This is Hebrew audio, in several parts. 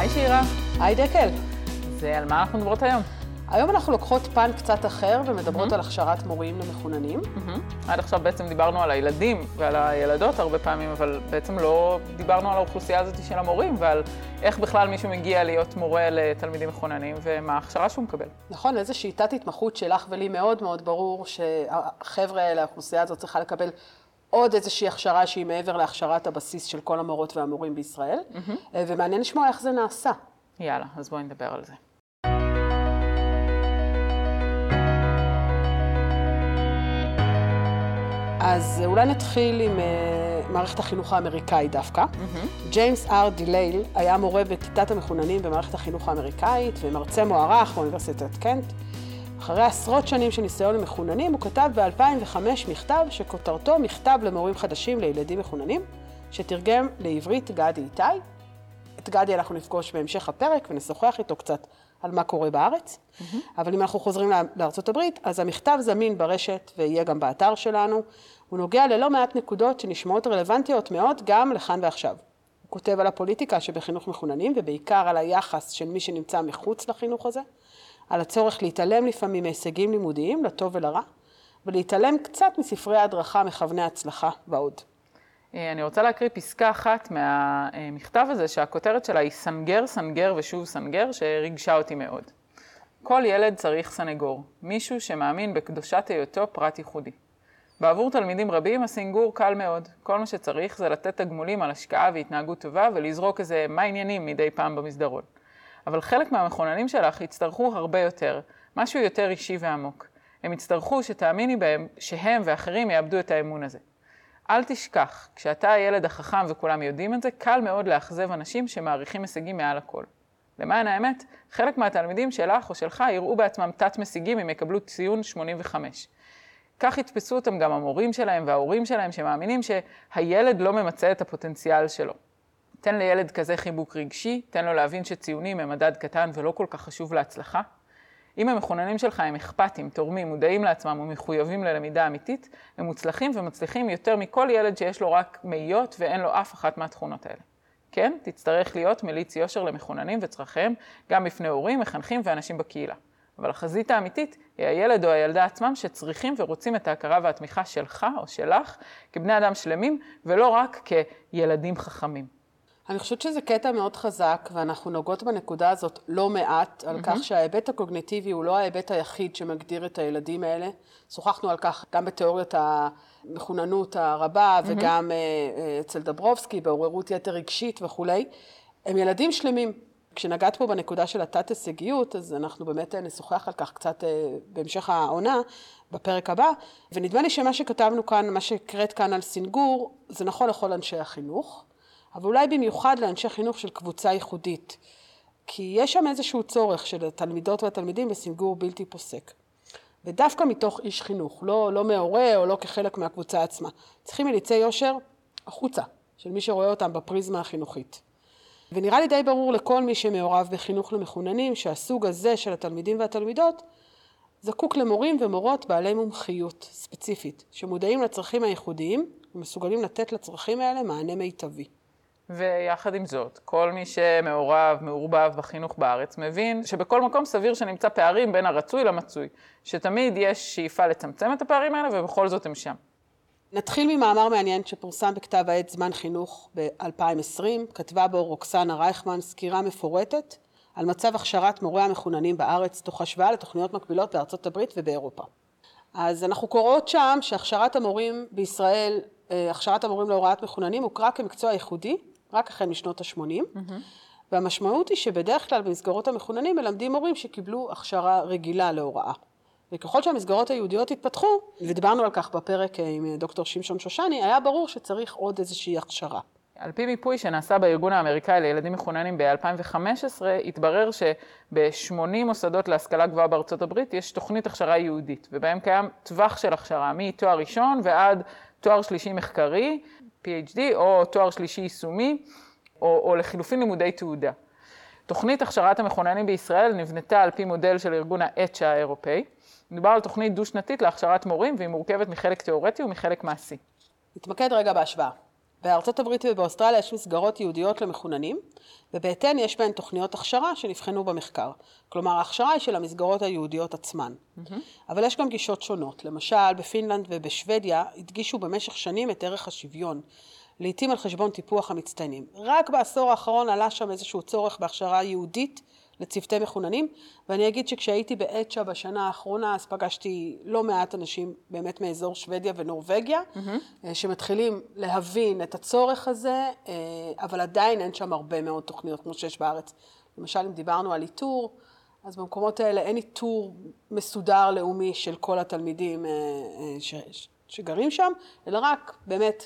היי שירה. היי דקל. אז על מה אנחנו מדברות היום? היום אנחנו לוקחות פן קצת אחר ומדברות mm-hmm. על הכשרת מורים למחוננים. Mm-hmm. עד עכשיו בעצם דיברנו על הילדים ועל הילדות הרבה פעמים, אבל בעצם לא דיברנו על האוכלוסייה הזאת של המורים ועל איך בכלל מישהו מגיע להיות מורה לתלמידים מחוננים ומה ההכשרה שהוא מקבל. נכון, איזו שיטת התמחות שלך ולי מאוד מאוד ברור שהחבר'ה האלה, האוכלוסייה הזאת צריכה לקבל עוד איזושהי הכשרה שהיא מעבר להכשרת הבסיס של כל המורות והמורים בישראל, mm-hmm. ומעניין לשמוע איך זה נעשה. יאללה, אז בואי נדבר על זה. אז אולי נתחיל עם אה, מערכת החינוך האמריקאית דווקא. מהמ. ג'יימס אר דילייל היה מורה בכיתת המחוננים במערכת החינוך האמריקאית ומרצה מוערך באוניברסיטת קנט. אחרי עשרות שנים של ניסיון למחוננים, הוא כתב ב-2005 מכתב שכותרתו מכתב למורים חדשים לילדים מחוננים, שתרגם לעברית גדי איתי. את גדי אנחנו נפגוש בהמשך הפרק ונשוחח איתו קצת על מה קורה בארץ. Mm-hmm. אבל אם אנחנו חוזרים לארצות הברית, אז המכתב זמין ברשת ויהיה גם באתר שלנו. הוא נוגע ללא מעט נקודות שנשמעות רלוונטיות מאוד גם לכאן ועכשיו. הוא כותב על הפוליטיקה שבחינוך מחוננים ובעיקר על היחס של מי שנמצא מחוץ לחינוך הזה. על הצורך להתעלם לפעמים מהישגים לימודיים, לטוב ולרע, ולהתעלם קצת מספרי ההדרכה מכווני הצלחה ועוד. אה, אני רוצה להקריא פסקה אחת מהמכתב הזה, שהכותרת שלה היא סנגר, סנגר ושוב סנגר, שריגשה אותי מאוד. כל ילד צריך סנגור, מישהו שמאמין בקדושת היותו פרט ייחודי. בעבור תלמידים רבים הסינגור קל מאוד. כל מה שצריך זה לתת תגמולים על השקעה והתנהגות טובה ולזרוק איזה מה עניינים מדי פעם במסדרון. אבל חלק מהמכוננים שלך יצטרכו הרבה יותר, משהו יותר אישי ועמוק. הם יצטרכו שתאמיני בהם שהם ואחרים יאבדו את האמון הזה. אל תשכח, כשאתה הילד החכם וכולם יודעים את זה, קל מאוד לאכזב אנשים שמעריכים הישגים מעל הכל. למען האמת, חלק מהתלמידים שלך או שלך יראו בעצמם תת-משיגים אם יקבלו ציון 85. כך יתפסו אותם גם המורים שלהם וההורים שלהם שמאמינים שהילד לא ממצה את הפוטנציאל שלו. תן לילד כזה חיבוק רגשי, תן לו להבין שציונים הם מדד קטן ולא כל כך חשוב להצלחה. אם המחוננים שלך הם אכפתים, תורמים, מודעים לעצמם ומחויבים ללמידה אמיתית, הם מוצלחים ומצליחים יותר מכל ילד שיש לו רק מאיות ואין לו אף אחת מהתכונות האלה. כן, תצטרך להיות מליץ יושר למחוננים וצרכיהם, גם בפני הורים, מחנכים ואנשים בקהילה. אבל החזית האמיתית היא הילד או הילדה עצמם שצריכים ורוצים את ההכרה והתמיכה שלך או שלך כבני אדם שלמים, ולא רק כילדים חכמים. אני חושבת שזה קטע מאוד חזק, ואנחנו נוגעות בנקודה הזאת לא מעט, על mm-hmm. כך שההיבט הקוגניטיבי הוא לא ההיבט היחיד שמגדיר את הילדים האלה. שוחחנו על כך גם בתיאוריית המחוננות הרבה, mm-hmm. וגם uh, אצל דברובסקי, בעוררות יתר רגשית וכולי. הם ילדים שלמים. כשנגעת פה בנקודה של התת-הישגיות, אז אנחנו באמת אה, נשוחח על כך קצת בהמשך העונה, בפרק הבא. ונדמה לי שמה שכתבנו כאן, מה שהקראת כאן על סינגור, זה נכון לכל אנשי החינוך. אבל אולי במיוחד לאנשי חינוך של קבוצה ייחודית. כי יש שם איזשהו צורך של התלמידות והתלמידים בסינגור בלתי פוסק. ודווקא מתוך איש חינוך, לא, לא מהורה או לא כחלק מהקבוצה עצמה. צריכים מליצי יושר החוצה, של מי שרואה אותם בפריזמה החינוכית. ונראה לי די ברור לכל מי שמעורב בחינוך למחוננים, שהסוג הזה של התלמידים והתלמידות זקוק למורים ומורות בעלי מומחיות ספציפית, שמודעים לצרכים הייחודיים ומסוגלים לתת לצרכים האלה מענה מיטבי. ויחד עם זאת, כל מי שמעורב, מעורבב בחינוך בארץ, מבין שבכל מקום סביר שנמצא פערים בין הרצוי למצוי, שתמיד יש שאיפה לצמצם את הפערים האלה ובכל זאת הם שם. נתחיל ממאמר מעניין שפורסם בכתב העת זמן חינוך ב-2020, כתבה בו רוקסנה רייכמן סקירה מפורטת על מצב הכשרת מורי המחוננים בארץ, תוך השוואה לתוכניות מקבילות בארצות הברית ובאירופה. אז אנחנו קוראות שם שהכשרת המורים בישראל, אה, הכשרת המורים להוראת מחוננים הוכרה כמקצוע ייחודי, רק החל משנות ה-80, mm-hmm. והמשמעות היא שבדרך כלל במסגרות המחוננים מלמדים מורים שקיבלו הכשרה רגילה להוראה. וככל שהמסגרות היהודיות התפתחו, ודיברנו על כך בפרק עם דוקטור שמשון שושני, היה ברור שצריך עוד איזושהי הכשרה. על פי מיפוי שנעשה בארגון האמריקאי לילדים מחוננים ב-2015, התברר שב-80 מוסדות להשכלה גבוהה בארצות הברית יש תוכנית הכשרה יהודית, ובהם קיים טווח של הכשרה, מתואר ראשון ועד תואר שלישי מחקרי, PhD, או תואר שלישי יישומי, או, או לחילופין לימודי תעודה. תוכנית הכשרת המכוננים בישראל נבנתה על פי מודל של ארגון ה-ECHA האירופאי. מדובר על תוכנית דו-שנתית להכשרת מורים, והיא מורכבת מחלק תיאורטי ומחלק מעשי. נתמקד רגע בהשוואה. בארצות הברית ובאוסטרליה יש מסגרות ייעודיות למחוננים, ובהתאם יש בהן תוכניות הכשרה שנבחנו במחקר. כלומר, ההכשרה היא של המסגרות היהודיות עצמן. Mm-hmm. אבל יש גם גישות שונות. למשל, בפינלנד ובשוודיה הדגישו במשך שנים את ערך השוויון, לעתים על חשבון טיפוח המצטיינים. רק בעשור האחרון עלה שם איזשהו צורך בהכשרה יהודית לצוותי מחוננים, ואני אגיד שכשהייתי באצ'ה בשנה האחרונה, אז פגשתי לא מעט אנשים באמת מאזור שוודיה ונורבגיה, mm-hmm. שמתחילים להבין את הצורך הזה, אה, אבל עדיין אין שם הרבה מאוד תוכניות כמו שיש בארץ. למשל, אם דיברנו על איתור, אז במקומות האלה אין איתור מסודר לאומי של כל התלמידים אה, ש, שגרים שם, אלא רק באמת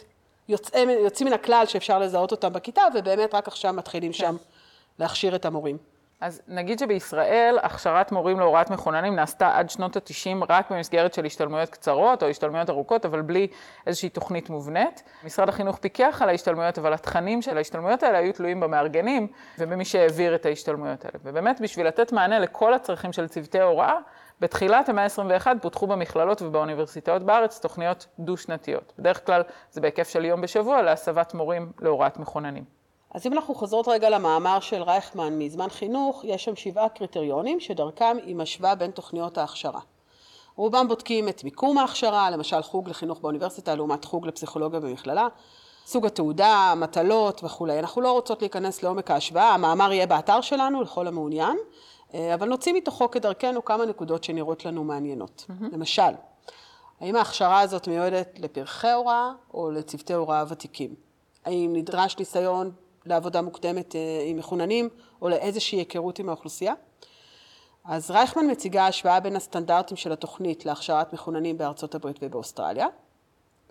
יוצא, יוצאים מן הכלל שאפשר לזהות אותם בכיתה, ובאמת רק עכשיו מתחילים כן. שם להכשיר את המורים. אז נגיד שבישראל הכשרת מורים להוראת מחוננים נעשתה עד שנות ה-90 רק במסגרת של השתלמויות קצרות או השתלמויות ארוכות, אבל בלי איזושהי תוכנית מובנית. משרד החינוך פיקח על ההשתלמויות, אבל התכנים של ההשתלמויות האלה היו תלויים במארגנים ובמי שהעביר את ההשתלמויות האלה. ובאמת, בשביל לתת מענה לכל הצרכים של צוותי הוראה, בתחילת המאה ה-21 פותחו במכללות ובאוניברסיטאות בארץ תוכניות דו-שנתיות. בדרך כלל זה בהיקף של יום בשבוע להסבת מורים להוראת מחוננים. אז אם אנחנו חוזרות רגע למאמר של רייכמן מזמן חינוך, יש שם שבעה קריטריונים שדרכם היא משווה בין תוכניות ההכשרה. רובם בודקים את מיקום ההכשרה, למשל חוג לחינוך באוניברסיטה לעומת חוג לפסיכולוגיה במכללה, סוג התעודה, מטלות וכולי. אנחנו לא רוצות להיכנס לעומק ההשוואה, המאמר יהיה באתר שלנו לכל המעוניין, אה, אבל נוציא מתוכו כדרכנו כמה נקודות שנראות לנו מעניינות. Mm-hmm. למשל, האם ההכשרה הזאת מיועדת לפרחי הוראה או לצוותי הוראה ותיקים? האם נדרש ניסיון לעבודה מוקדמת אה, עם מחוננים, או לאיזושהי היכרות עם האוכלוסייה. אז רייכמן מציגה השוואה בין הסטנדרטים של התוכנית להכשרת מחוננים בארצות הברית ובאוסטרליה,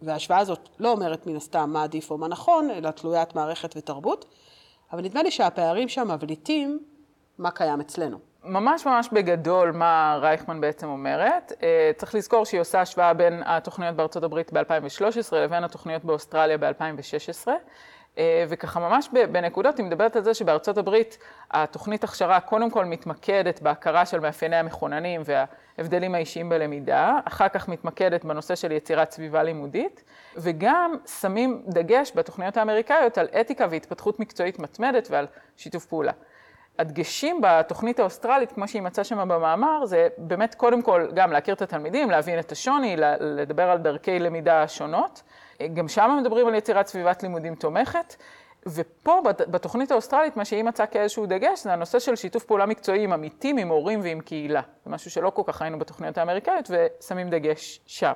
וההשוואה הזאת לא אומרת מן הסתם מה עדיף או מה נכון, אלא תלוית מערכת ותרבות, אבל נדמה לי שהפערים שם מבליטים מה קיים אצלנו. ממש ממש בגדול מה רייכמן בעצם אומרת. אה, צריך לזכור שהיא עושה השוואה בין התוכניות בארצות הברית ב-2013 לבין התוכניות באוסטרליה ב-2016. אה, וככה ממש בנקודות היא מדברת על זה שבארצות הברית התוכנית הכשרה קודם כל מתמקדת בהכרה של מאפייני המכוננים וההבדלים האישיים בלמידה, אחר כך מתמקדת בנושא של יצירת סביבה לימודית, וגם שמים דגש בתוכניות האמריקאיות על אתיקה והתפתחות מקצועית מתמדת ועל שיתוף פעולה. הדגשים בתוכנית האוסטרלית, כמו שהיא מצאה שם במאמר, זה באמת קודם כל גם להכיר את התלמידים, להבין את השוני, לדבר על דרכי למידה שונות. גם שם מדברים על יצירת סביבת לימודים תומכת. ופה בתוכנית האוסטרלית, מה שהיא מצאה כאיזשהו דגש, זה הנושא של שיתוף פעולה מקצועי עם עמיתים, עם הורים ועם קהילה. זה משהו שלא כל כך ראינו בתוכניות האמריקאיות, ושמים דגש שם.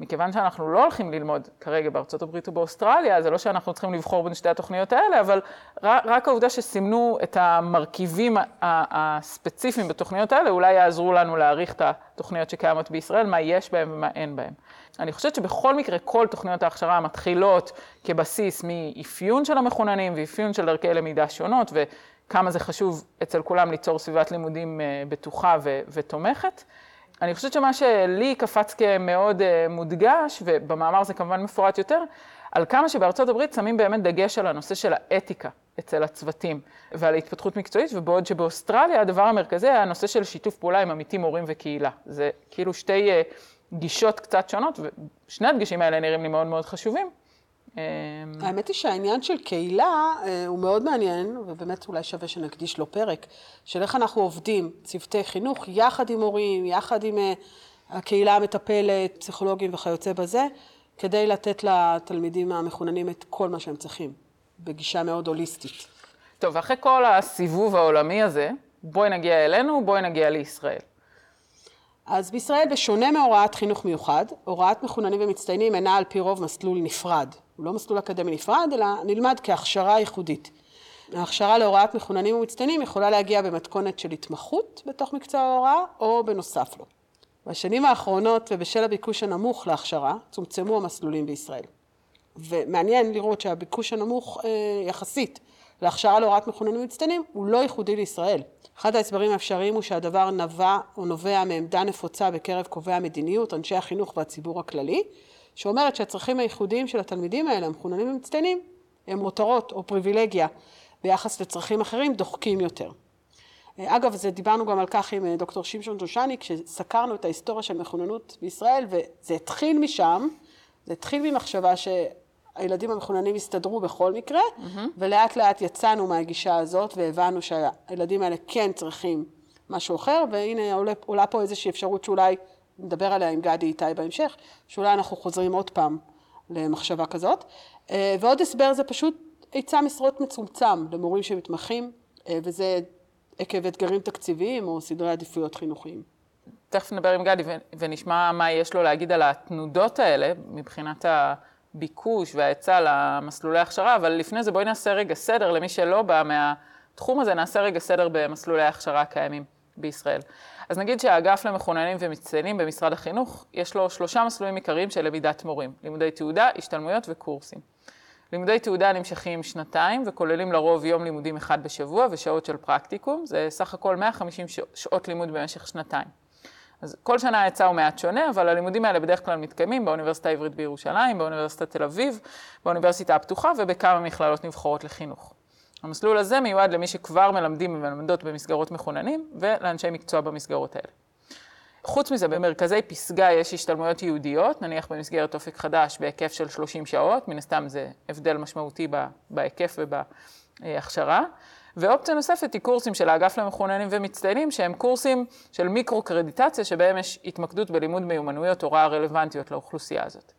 מכיוון שאנחנו לא הולכים ללמוד כרגע בארצות הברית ובאוסטרליה, זה לא שאנחנו צריכים לבחור בין שתי התוכניות האלה, אבל רק העובדה שסימנו את המרכיבים הספציפיים בתוכניות האלה, אולי יעזרו לנו להעריך את התוכניות שקיימות בישראל, מה יש בהן ומה אין בהן. אני חושבת שבכל מקרה כל תוכניות ההכשרה מתחילות כבסיס מאפיון של המחוננים ואפיון של דרכי למידה שונות, וכמה זה חשוב אצל כולם ליצור סביבת לימודים אה, בטוחה ותומכת. אני חושבת שמה שלי קפץ כמאוד אה, מודגש, ובמאמר זה כמובן מפורט יותר, על כמה שבארצות הברית שמים באמת דגש על הנושא של האתיקה אצל הצוותים ועל ההתפתחות מקצועית, ובעוד שבאוסטרליה הדבר המרכזי היה הנושא של שיתוף פעולה עם עמיתים, הורים וקהילה. זה כאילו שתי אה, גישות קצת שונות, ושני הדגשים האלה נראים לי מאוד מאוד חשובים. אמ, האמת היא שהעניין של קהילה אה, הוא מאוד מעניין, ובאמת אולי שווה שנקדיש לו פרק, של איך אנחנו עובדים, צוותי חינוך, יחד עם הורים, יחד עם אה, הקהילה המטפלת, פסיכולוגים וכיוצא בזה, כדי לתת לתלמידים המחוננים את כל מה שהם צריכים, בגישה מאוד הוליסטית. טוב, אחרי כל הסיבוב העולמי הזה, בואי נגיע אלינו, בואי נגיע לישראל. אז בישראל, בשונה מהוראת חינוך מיוחד, הוראת מחוננים ומצטיינים אינה על פי רוב מסלול נפרד. הוא לא מסלול אקדמי נפרד, אלא נלמד כהכשרה ייחודית. ההכשרה להוראת מחוננים ומצטיינים יכולה להגיע במתכונת של התמחות בתוך מקצוע ההוראה, או בנוסף לו. בשנים האחרונות, ובשל הביקוש הנמוך להכשרה, צומצמו המסלולים בישראל. ומעניין לראות שהביקוש הנמוך אה, יחסית להכשרה להוראת מחוננים ומצטיינים הוא לא ייחודי לישראל. אחד ההסברים האפשריים הוא שהדבר נבע או נובע מעמדה נפוצה בקרב קובעי המדיניות, אנשי החינוך והציבור הכללי, שאומרת שהצרכים הייחודיים של התלמידים האלה, המחוננים ומצטיינים, הם מותרות או פריבילגיה ביחס לצרכים אחרים דוחקים יותר. אגב, זה דיברנו גם על כך עם אה, דוקטור שמשון ג'ושני, כשסקרנו את ההיסטוריה של מחוננות בישראל, וזה התחיל משם, זה התחיל ממחשבה ש... הילדים המחוננים הסתדרו בכל מקרה, mm-hmm. ולאט לאט יצאנו מהגישה הזאת והבנו שהילדים האלה כן צריכים משהו אחר, והנה עולה, עולה פה איזושהי אפשרות שאולי, נדבר עליה עם גדי איתי בהמשך, שאולי אנחנו חוזרים עוד פעם למחשבה כזאת. אה, ועוד הסבר זה פשוט היצע משרות מצומצם למורים שמתמחים, אה, וזה עקב אתגרים תקציביים או סדרי עדיפויות חינוכיים. תכף נדבר עם גדי ונשמע מה יש לו להגיד על התנודות האלה מבחינת הביקוש וההיצע למסלולי הכשרה, אבל לפני זה בואי נעשה רגע סדר למי שלא בא מהתחום הזה, נעשה רגע סדר במסלולי ההכשרה הקיימים בישראל. אז נגיד שהאגף למחוננים ומצטיינים במשרד החינוך, יש לו שלושה מסלולים עיקריים של למידת מורים, לימודי תעודה, השתלמויות וקורסים. לימודי תעודה נמשכים שנתיים וכוללים לרוב יום לימודים אחד בשבוע ושעות של פרקטיקום, זה סך הכל 150 שעות לימוד במשך שנתיים. אז כל שנה ההיצע הוא מעט שונה, אבל הלימודים האלה בדרך כלל מתקיימים באוניברסיטה העברית בירושלים, באוניברסיטת תל אביב, באוניברסיטה הפתוחה ובכמה מכללות נבחרות לחינוך. המסלול הזה מיועד למי שכבר מלמדים ומלמדות במסגרות מחוננים ולאנשי מקצוע במסגרות האלה. חוץ מזה, במרכזי פסגה יש השתלמויות ייעודיות, נניח במסגרת אופק חדש בהיקף של 30 שעות, מן הסתם זה הבדל משמעותי בהיקף ובהכשרה. ואופציה נוספת היא קורסים של האגף למחוננים ומצטיינים, שהם קורסים של מיקרו-קרדיטציה, שבהם יש התמקדות בלימוד מיומנויות הוראה רלוונטיות לאוכלוסייה הזאת.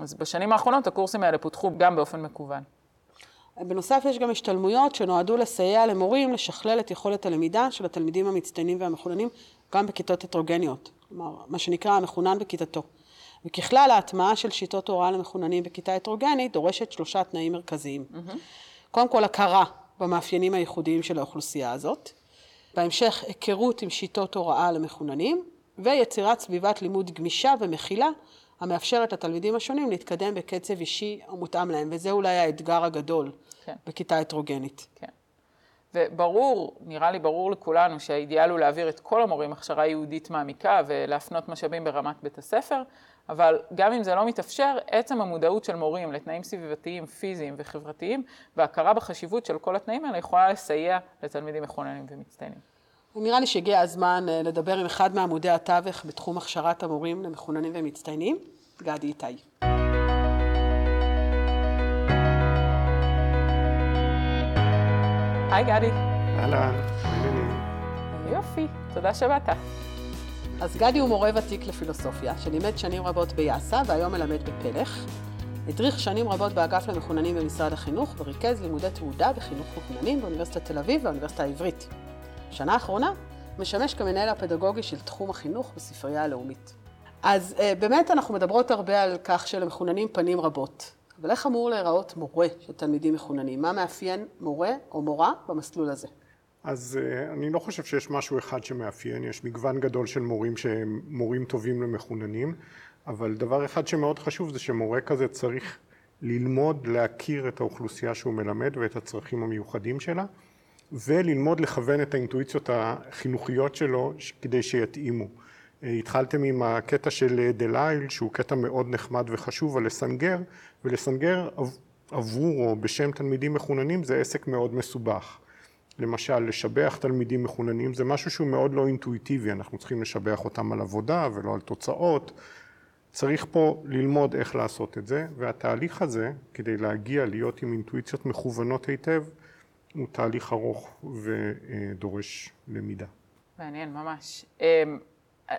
אז בשנים האחרונות הקורסים האלה פותחו גם באופן מקוון. בנוסף יש גם השתלמויות שנועדו לסייע למורים לשכלל את יכולת הלמידה של התלמידים המצטיינים והמחוננים גם בכיתות הטרוגניות, כלומר מה שנקרא המחונן בכיתתו. וככלל ההטמעה של שיטות הוראה למחוננים בכיתה הטרוגנית דורשת שלושה תנאים מרכזיים. Mm-hmm. קודם כל הכרה במאפיינים הייחודיים של האוכלוסייה הזאת, בהמשך היכרות עם שיטות הוראה למחוננים, ויצירת סביבת לימוד גמישה ומכילה המאפשרת לתלמידים השונים להתקדם בקצב אישי המותאם להם, וזה אולי האתגר הגדול כן. בכיתה הטרוגנית. כן. וברור, נראה לי ברור לכולנו שהאידיאל הוא להעביר את כל המורים הכשרה יהודית מעמיקה ולהפנות משאבים ברמת בית הספר, אבל גם אם זה לא מתאפשר, עצם המודעות של מורים לתנאים סביבתיים, פיזיים וחברתיים, והכרה בחשיבות של כל התנאים האלה יכולה לסייע לתלמידים מכוננים ומצטיינים. נראה לי שהגיע הזמן אה, לדבר עם אחד מעמודי התווך בתחום הכשרת המורים למחוננים ומצטיינים, גדי איתי. היי גדי. אהלן, יופי, תודה שבאת. אז גדי הוא מורה ותיק לפילוסופיה, שלימד שנים רבות ביאסא והיום מלמד בפלך. הדריך שנים רבות באגף למחוננים במשרד החינוך וריכז לימודי תעודה בחינוך מחוננים באוניברסיטת תל אביב והאוניברסיטה העברית. בשנה האחרונה משמש כמנהל הפדגוגי של תחום החינוך בספרייה הלאומית. אז אה, באמת אנחנו מדברות הרבה על כך שלמחוננים פנים רבות. אבל איך אמור להיראות מורה של תלמידים מחוננים? מה מאפיין מורה או מורה במסלול הזה? אז uh, אני לא חושב שיש משהו אחד שמאפיין, יש מגוון גדול של מורים שהם מורים טובים למחוננים, אבל דבר אחד שמאוד חשוב זה שמורה כזה צריך ללמוד להכיר את האוכלוסייה שהוא מלמד ואת הצרכים המיוחדים שלה, וללמוד לכוון את האינטואיציות החינוכיות שלו כדי שיתאימו. Uh, התחלתם עם הקטע של דלייל, שהוא קטע מאוד נחמד וחשוב על לסנגר, ולסנגר עבור או בשם תלמידים מחוננים זה עסק מאוד מסובך. למשל, לשבח תלמידים מחוננים זה משהו שהוא מאוד לא אינטואיטיבי, אנחנו צריכים לשבח אותם על עבודה ולא על תוצאות. צריך פה ללמוד איך לעשות את זה, והתהליך הזה, כדי להגיע להיות עם אינטואיציות מכוונות היטב, הוא תהליך ארוך ודורש למידה. מעניין, ממש. אמ,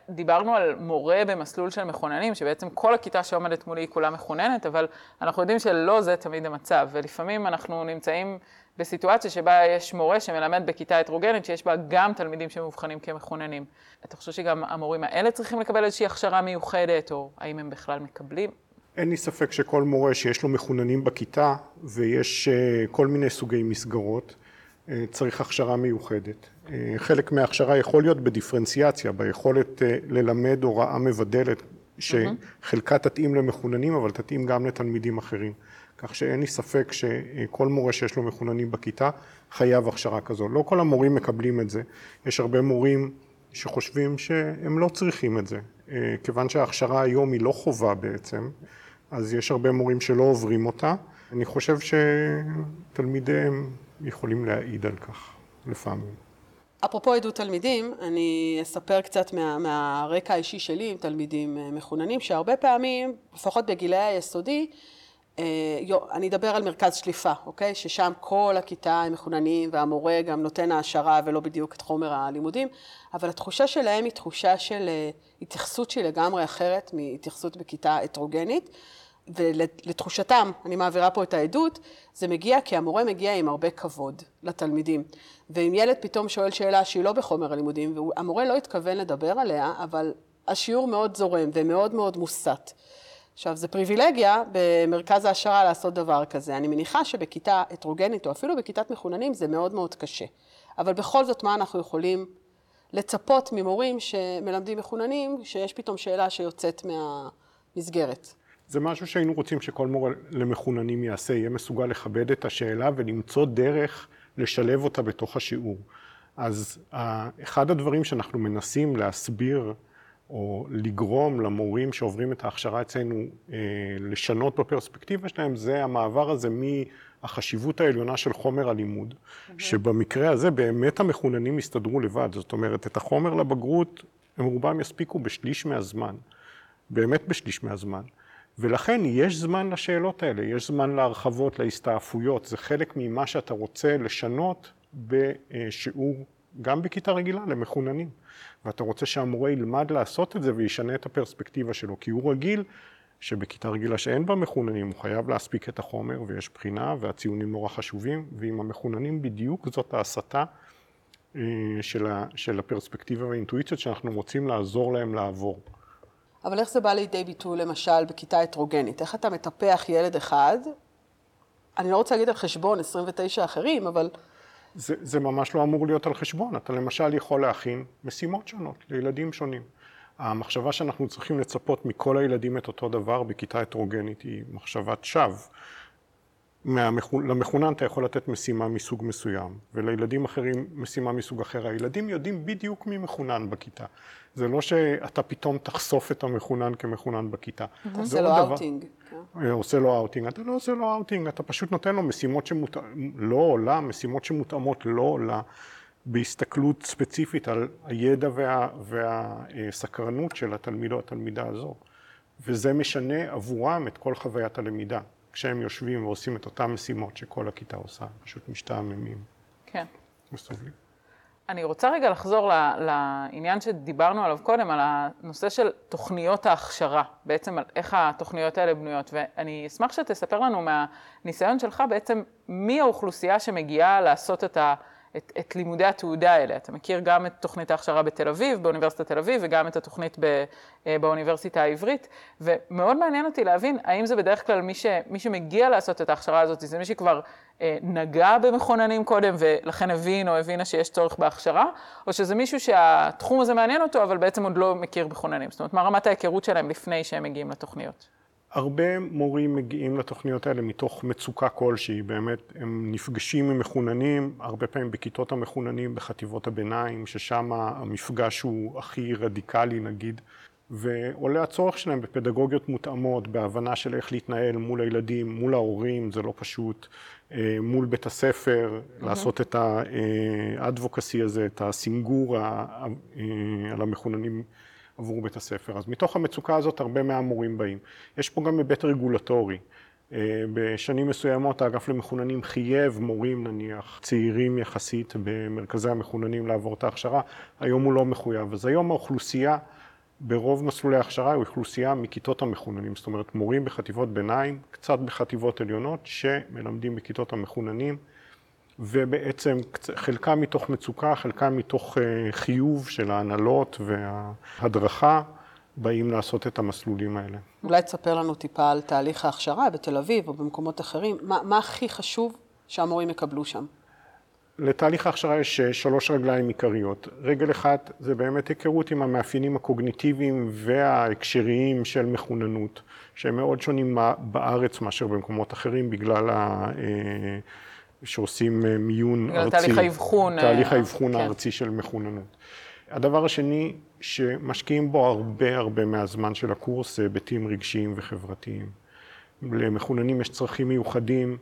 דיברנו על מורה במסלול של מחוננים, שבעצם כל הכיתה שעומדת מולי היא כולה מחוננת, אבל אנחנו יודעים שלא זה תמיד המצב, ולפעמים אנחנו נמצאים בסיטואציה שבה יש מורה שמלמד בכיתה הטרוגנית, שיש בה גם תלמידים שמאובחנים כמחוננים. אתה חושב שגם המורים האלה צריכים לקבל איזושהי הכשרה מיוחדת, או האם הם בכלל מקבלים? אין לי ספק שכל מורה שיש לו מחוננים בכיתה, ויש אה, כל מיני סוגי מסגרות, אה, צריך הכשרה מיוחדת. אה, חלק מההכשרה יכול להיות בדיפרנציאציה, ביכולת ללמד הוראה מבדלת, שחלקה תתאים למחוננים, אבל תתאים גם לתלמידים אחרים. כך שאין לי ספק שכל מורה שיש לו מחוננים בכיתה חייב הכשרה כזו. לא כל המורים מקבלים את זה. יש הרבה מורים שחושבים שהם לא צריכים את זה. אה, כיוון שההכשרה היום היא לא חובה בעצם, אז יש הרבה מורים שלא עוברים אותה. אני חושב שתלמידיהם יכולים להעיד על כך לפעמים. אפרופו עדות תלמידים, אני אספר קצת מה, מהרקע האישי שלי עם תלמידים אה, מחוננים, שהרבה פעמים, לפחות בגילי היסודי, אני אדבר על מרכז שליפה, אוקיי? ששם כל הכיתה הם מחוננים והמורה גם נותן העשרה ולא בדיוק את חומר הלימודים, אבל התחושה שלהם היא תחושה של התייחסות שהיא לגמרי אחרת מהתייחסות בכיתה הטרוגנית. ולתחושתם, אני מעבירה פה את העדות, זה מגיע כי המורה מגיע עם הרבה כבוד לתלמידים. ואם ילד פתאום שואל שאלה שהיא לא בחומר הלימודים, והמורה לא התכוון לדבר עליה, אבל השיעור מאוד זורם ומאוד מאוד מוסת. עכשיו, זה פריבילגיה במרכז ההשערה לעשות דבר כזה. אני מניחה שבכיתה הטרוגנית, או אפילו בכיתת מחוננים, זה מאוד מאוד קשה. אבל בכל זאת, מה אנחנו יכולים לצפות ממורים שמלמדים מחוננים, שיש פתאום שאלה שיוצאת מהמסגרת? זה משהו שהיינו רוצים שכל מורה למחוננים יעשה, יהיה מסוגל לכבד את השאלה ולמצוא דרך לשלב אותה בתוך השיעור. אז אחד הדברים שאנחנו מנסים להסביר או לגרום למורים שעוברים את ההכשרה אצלנו אה, לשנות בפרספקטיבה שלהם, זה המעבר הזה מהחשיבות העליונה של חומר הלימוד. שבמקרה הזה באמת המחוננים יסתדרו לבד. זאת אומרת, את החומר לבגרות הם רובם יספיקו בשליש מהזמן, באמת בשליש מהזמן. ולכן יש זמן לשאלות האלה, יש זמן להרחבות, להסתעפויות, זה חלק ממה שאתה רוצה לשנות בשיעור, גם בכיתה רגילה, למחוננים. ואתה רוצה שהמורה ילמד לעשות את זה וישנה את הפרספקטיבה שלו, כי הוא רגיל שבכיתה רגילה שאין בה מחוננים, הוא חייב להספיק את החומר ויש בחינה והציונים נורא חשובים, ועם המחוננים בדיוק זאת ההסתה אה, של הפרספקטיבה והאינטואיציות שאנחנו רוצים לעזור להם לעבור. אבל איך זה בא לידי ביטוי למשל בכיתה הטרוגנית? איך אתה מטפח ילד אחד, אני לא רוצה להגיד על חשבון 29 אחרים, אבל... זה, זה ממש לא אמור להיות על חשבון. אתה למשל יכול להכין משימות שונות לילדים שונים. המחשבה שאנחנו צריכים לצפות מכל הילדים את אותו דבר בכיתה הטרוגנית היא מחשבת שווא. למחונן אתה יכול לתת משימה מסוג מסוים, ולילדים אחרים משימה מסוג אחר. הילדים יודעים בדיוק מי מחונן בכיתה. זה לא שאתה פתאום תחשוף את המחונן כמחונן בכיתה. אתה עושה לו אאוטינג. כן. עושה לו אאוטינג. אתה לא עושה לו אאוטינג, אתה פשוט נותן לו משימות שמותאמות, לא עולה, משימות שמותאמות לא עולה, בהסתכלות ספציפית על הידע וה, והסקרנות של התלמיד או התלמידה הזו. וזה משנה עבורם את כל חוויית הלמידה. כשהם יושבים ועושים את אותן משימות שכל הכיתה עושה, פשוט משתעממים. כן. וסובלים. אני רוצה רגע לחזור לעניין שדיברנו עליו קודם, על הנושא של תוכניות ההכשרה, בעצם על איך התוכניות האלה בנויות. ואני אשמח שתספר לנו מהניסיון שלך בעצם מי האוכלוסייה שמגיעה לעשות את ה... את, את לימודי התעודה האלה. אתה מכיר גם את תוכנית ההכשרה בתל אביב, באוניברסיטת תל אביב, וגם את התוכנית ב, אה, באוניברסיטה העברית, ומאוד מעניין אותי להבין האם זה בדרך כלל מי, ש, מי שמגיע לעשות את ההכשרה הזאת, זה מי שכבר אה, נגע במכוננים קודם ולכן הבין או הבינה שיש צורך בהכשרה, או שזה מישהו שהתחום הזה מעניין אותו, אבל בעצם עוד לא מכיר מכוננים. זאת אומרת, מה רמת ההיכרות שלהם לפני שהם מגיעים לתוכניות? הרבה מורים מגיעים לתוכניות האלה מתוך מצוקה כלשהי, באמת הם נפגשים עם מחוננים, הרבה פעמים בכיתות המחוננים בחטיבות הביניים, ששם המפגש הוא הכי רדיקלי נגיד, ועולה הצורך שלהם בפדגוגיות מותאמות, בהבנה של איך להתנהל מול הילדים, מול ההורים, זה לא פשוט, אה, מול בית הספר, mm-hmm. לעשות את האדבוקסי הזה, את הסינגור אה, על המחוננים. עבור בית הספר. אז מתוך המצוקה הזאת הרבה מהמורים באים. יש פה גם היבט רגולטורי. אה, בשנים מסוימות האגף למחוננים חייב מורים נניח צעירים יחסית במרכזי המחוננים לעבור את ההכשרה, היום הוא לא מחויב. אז היום האוכלוסייה ברוב מסלולי ההכשרה היא אוכלוסייה מכיתות המחוננים, זאת אומרת מורים בחטיבות ביניים, קצת בחטיבות עליונות שמלמדים בכיתות המחוננים ובעצם חלקם מתוך מצוקה, חלקם מתוך אה, חיוב של ההנהלות וההדרכה, באים לעשות את המסלולים האלה. אולי תספר לנו טיפה על תהליך ההכשרה בתל אביב או במקומות אחרים. מה, מה הכי חשוב שהמורים יקבלו שם? לתהליך ההכשרה יש אה, שלוש רגליים עיקריות. רגל אחת זה באמת היכרות עם המאפיינים הקוגניטיביים וההקשריים של מחוננות, שהם מאוד שונים בארץ מאשר במקומות אחרים בגלל ה... אה, שעושים אה, מיון ארצי. תהליך האבחון. תהליך האבחון כן. הארצי של מחוננות. הדבר השני, שמשקיעים בו הרבה הרבה מהזמן של הקורס, זה היבטים רגשיים וחברתיים. למחוננים יש צרכים מיוחדים,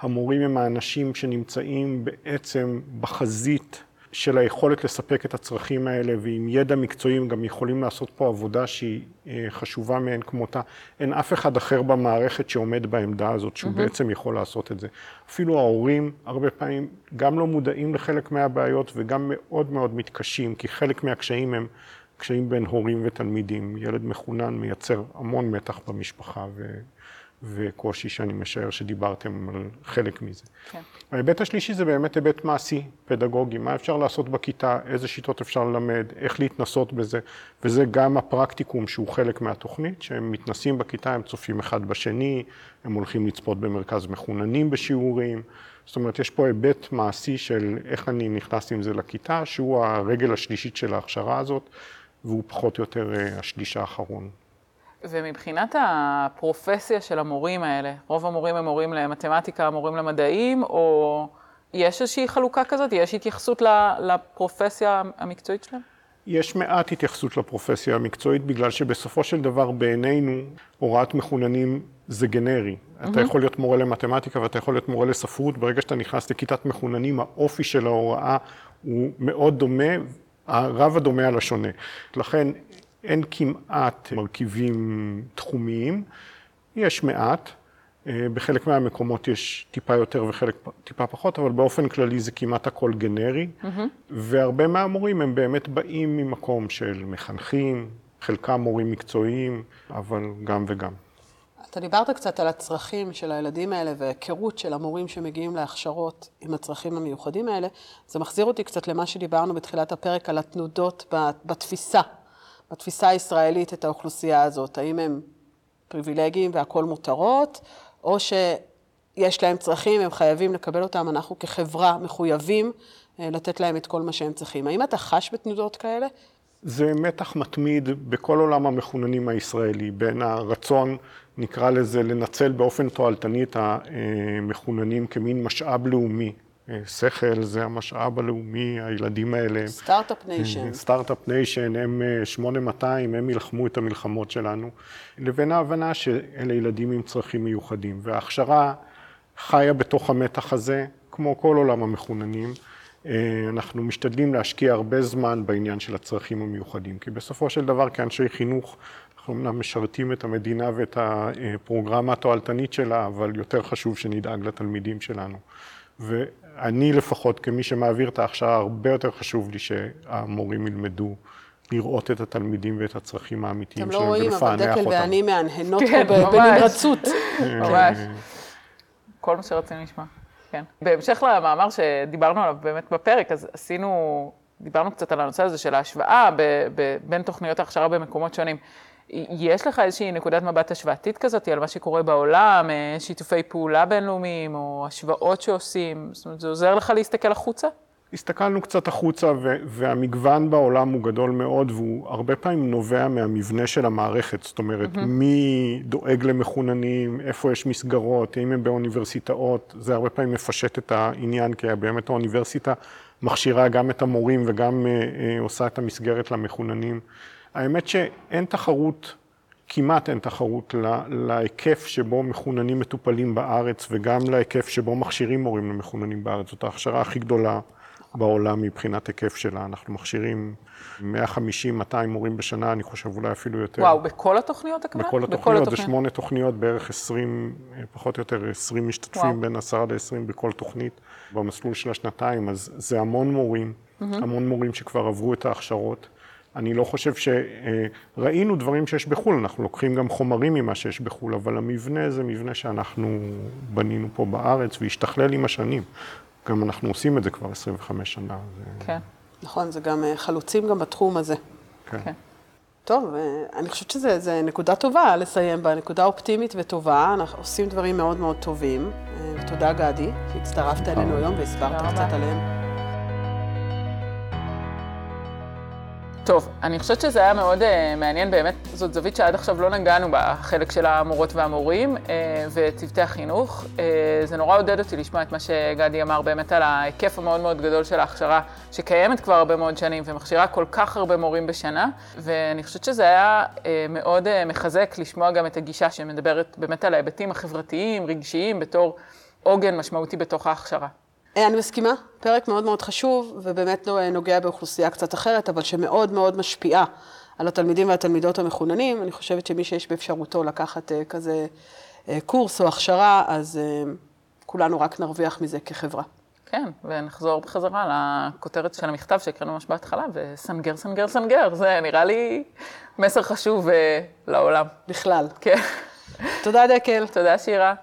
המורים הם האנשים שנמצאים בעצם בחזית של היכולת לספק את הצרכים האלה, ועם ידע מקצועי הם גם יכולים לעשות פה עבודה שהיא אה, חשובה מאין כמותה. אין אף אחד אחר במערכת שעומד בעמדה הזאת, שהוא mm-hmm. בעצם יכול לעשות את זה. אפילו ההורים הרבה פעמים גם לא מודעים לחלק מהבעיות וגם מאוד מאוד מתקשים, כי חלק מהקשיים הם קשיים בין הורים ותלמידים. ילד מחונן מייצר המון מתח במשפחה, ו... וקושי שאני משער שדיברתם על חלק מזה. כן. ההיבט השלישי זה באמת היבט מעשי, פדגוגי, מה אפשר לעשות בכיתה, איזה שיטות אפשר ללמד, איך להתנסות בזה, וזה גם הפרקטיקום שהוא חלק מהתוכנית, שהם מתנסים בכיתה, הם צופים אחד בשני, הם הולכים לצפות במרכז מחוננים בשיעורים, זאת אומרת, יש פה היבט מעשי של איך אני נכנס עם זה לכיתה, שהוא הרגל השלישית של ההכשרה הזאת, והוא פחות או יותר אה, השליש האחרון. ומבחינת הפרופסיה של המורים האלה, רוב המורים הם מורים למתמטיקה, מורים למדעים, או יש איזושהי חלוקה כזאת? יש התייחסות לפרופסיה המקצועית שלהם? יש מעט התייחסות לפרופסיה המקצועית, בגלל שבסופו של דבר בעינינו הוראת מחוננים זה גנרי. Mm-hmm. אתה יכול להיות מורה למתמטיקה ואתה יכול להיות מורה לספרות, ברגע שאתה נכנס לכיתת מחוננים, האופי של ההוראה הוא מאוד דומה, הרב הדומה על השונה. לכן אין כמעט מרכיבים תחומיים, יש מעט, אה, בחלק מהמקומות יש טיפה יותר וחלק טיפה פחות, אבל באופן כללי זה כמעט הכל גנרי, mm-hmm. והרבה מהמורים הם באמת באים ממקום של מחנכים, חלקם מורים מקצועיים, אבל גם וגם. אתה דיברת קצת על הצרכים של הילדים האלה והיכרות של המורים שמגיעים להכשרות עם הצרכים המיוחדים האלה. זה מחזיר אותי קצת למה שדיברנו בתחילת הפרק על התנודות בתפיסה בתפיסה הישראלית את האוכלוסייה הזאת? האם הם פריבילגיים והכול מותרות, או שיש להם צרכים, הם חייבים לקבל אותם, אנחנו כחברה מחויבים אה, לתת להם את כל מה שהם צריכים. האם אתה חש בתנודות כאלה? זה מתח מתמיד בכל עולם המחוננים הישראלי, בין הרצון, נקרא לזה, לנצל באופן תועלתני את המחוננים כמין משאב לאומי, שכל זה המשאב הלאומי, הילדים האלה. Start-up nation. Start-up nation, הם 8200, הם ילחמו את המלחמות שלנו, לבין ההבנה שאלה ילדים עם צרכים מיוחדים. וההכשרה חיה בתוך המתח הזה, כמו כל עולם המחוננים. אה, אנחנו משתדלים להשקיע הרבה זמן בעניין של הצרכים המיוחדים, כי בסופו של דבר כאנשי חינוך אנחנו אמנם משרתים את המדינה ואת הפרוגרמה התועלתנית שלה, אבל יותר חשוב שנדאג לתלמידים שלנו. אני לפחות, כמי שמעביר את ההכשרה, הרבה יותר חשוב לי שהמורים ילמדו לראות את התלמידים ואת הצרכים האמיתיים שלהם ולפענח אותם. אתם לא רואים, אבל דקל ואני מהנהנות כן, פה בנמרצות. כן. ממש. כל מה שרצינו לשמוע, כן. בהמשך למאמר שדיברנו עליו באמת בפרק, אז עשינו, דיברנו קצת על הנושא הזה של ההשוואה בין תוכניות ההכשרה במקומות שונים. יש לך איזושהי נקודת מבט השוואתית כזאת על מה שקורה בעולם, אה, שיתופי פעולה בינלאומיים או השוואות שעושים? זאת אומרת, זה עוזר לך להסתכל החוצה? הסתכלנו קצת החוצה והמגוון בעולם הוא גדול מאוד והוא הרבה פעמים נובע מהמבנה של המערכת, זאת אומרת, mm-hmm. מי דואג למחוננים, איפה יש מסגרות, האם הם באוניברסיטאות, זה הרבה פעמים מפשט את העניין, כי באמת האוניברסיטה מכשירה גם את המורים וגם אה, אה, עושה את המסגרת למחוננים. האמת שאין תחרות, כמעט אין תחרות להיקף שבו מחוננים מטופלים בארץ וגם להיקף שבו מכשירים מורים למחוננים בארץ. זאת ההכשרה הכי גדולה בעולם מבחינת היקף שלה. אנחנו מכשירים 150-200 מורים בשנה, אני חושב אולי אפילו יותר. וואו, בכל התוכניות הכוונה? בכל התוכניות, זה שמונה תוכניות, בערך 20, פחות או יותר 20 משתתפים, וואו. בין 10 ל-20 בכל תוכנית, במסלול של השנתיים, אז זה המון מורים, mm-hmm. המון מורים שכבר עברו את ההכשרות. אני לא חושב שראינו דברים שיש בחו"ל, אנחנו לוקחים גם חומרים ממה שיש בחו"ל, אבל המבנה זה מבנה שאנחנו בנינו פה בארץ והשתכלל עם השנים. גם אנחנו עושים את זה כבר 25 שנה. כן. נכון, זה גם אה, חלוצים גם בתחום הזה. כן. כן. טוב, אה, אני חושבת שזו נקודה טובה לסיים בה, נקודה אופטימית וטובה. אנחנו עושים דברים מאוד מאוד טובים. אה, תודה, גדי, שהצטרפת אלינו היום והסברת קצת עליהם. טוב, אני חושבת שזה היה מאוד uh, מעניין, באמת, זאת זווית שעד עכשיו לא נגענו בחלק של המורות והמורים uh, וצוותי החינוך. Uh, זה נורא עודד אותי לשמוע את מה שגדי אמר באמת על ההיקף המאוד מאוד גדול של ההכשרה, שקיימת כבר הרבה מאוד שנים ומכשירה כל כך הרבה מורים בשנה, ואני חושבת שזה היה uh, מאוד uh, מחזק לשמוע גם את הגישה שמדברת באמת על ההיבטים החברתיים, רגשיים, בתור עוגן משמעותי בתוך ההכשרה. אה, אני מסכימה, פרק מאוד מאוד חשוב, ובאמת לא, נוגע באוכלוסייה קצת אחרת, אבל שמאוד מאוד משפיעה על התלמידים והתלמידות המחוננים. אני חושבת שמי שיש באפשרותו לקחת uh, כזה קורס או הכשרה, אז כולנו רק נרוויח מזה כחברה. כן, ונחזור בחזרה לכותרת של המכתב שהקראנו ממש בהתחלה, וסנגר, סנגר, סנגר, זה נראה לי מסר חשוב uh, לעולם. בכלל. כן. תודה, דקל. תודה, שירה.